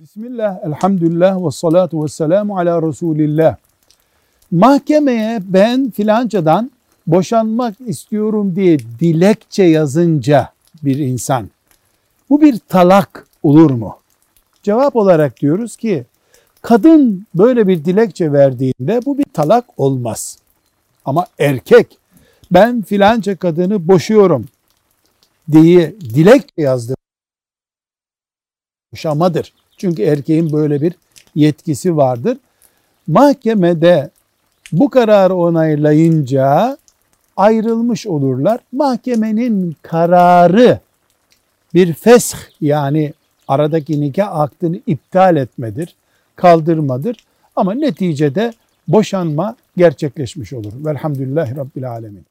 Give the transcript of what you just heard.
Bismillah, elhamdülillah ve salatu ve selamu ala Resulillah. Mahkemeye ben filancadan boşanmak istiyorum diye dilekçe yazınca bir insan, bu bir talak olur mu? Cevap olarak diyoruz ki, kadın böyle bir dilekçe verdiğinde bu bir talak olmaz. Ama erkek, ben filanca kadını boşuyorum diye dilekçe yazdı. Boşamadır. Çünkü erkeğin böyle bir yetkisi vardır. Mahkemede bu kararı onaylayınca ayrılmış olurlar. Mahkemenin kararı bir fesh yani aradaki nikah aktını iptal etmedir, kaldırmadır. Ama neticede boşanma gerçekleşmiş olur. Velhamdülillahi Rabbil Alemin.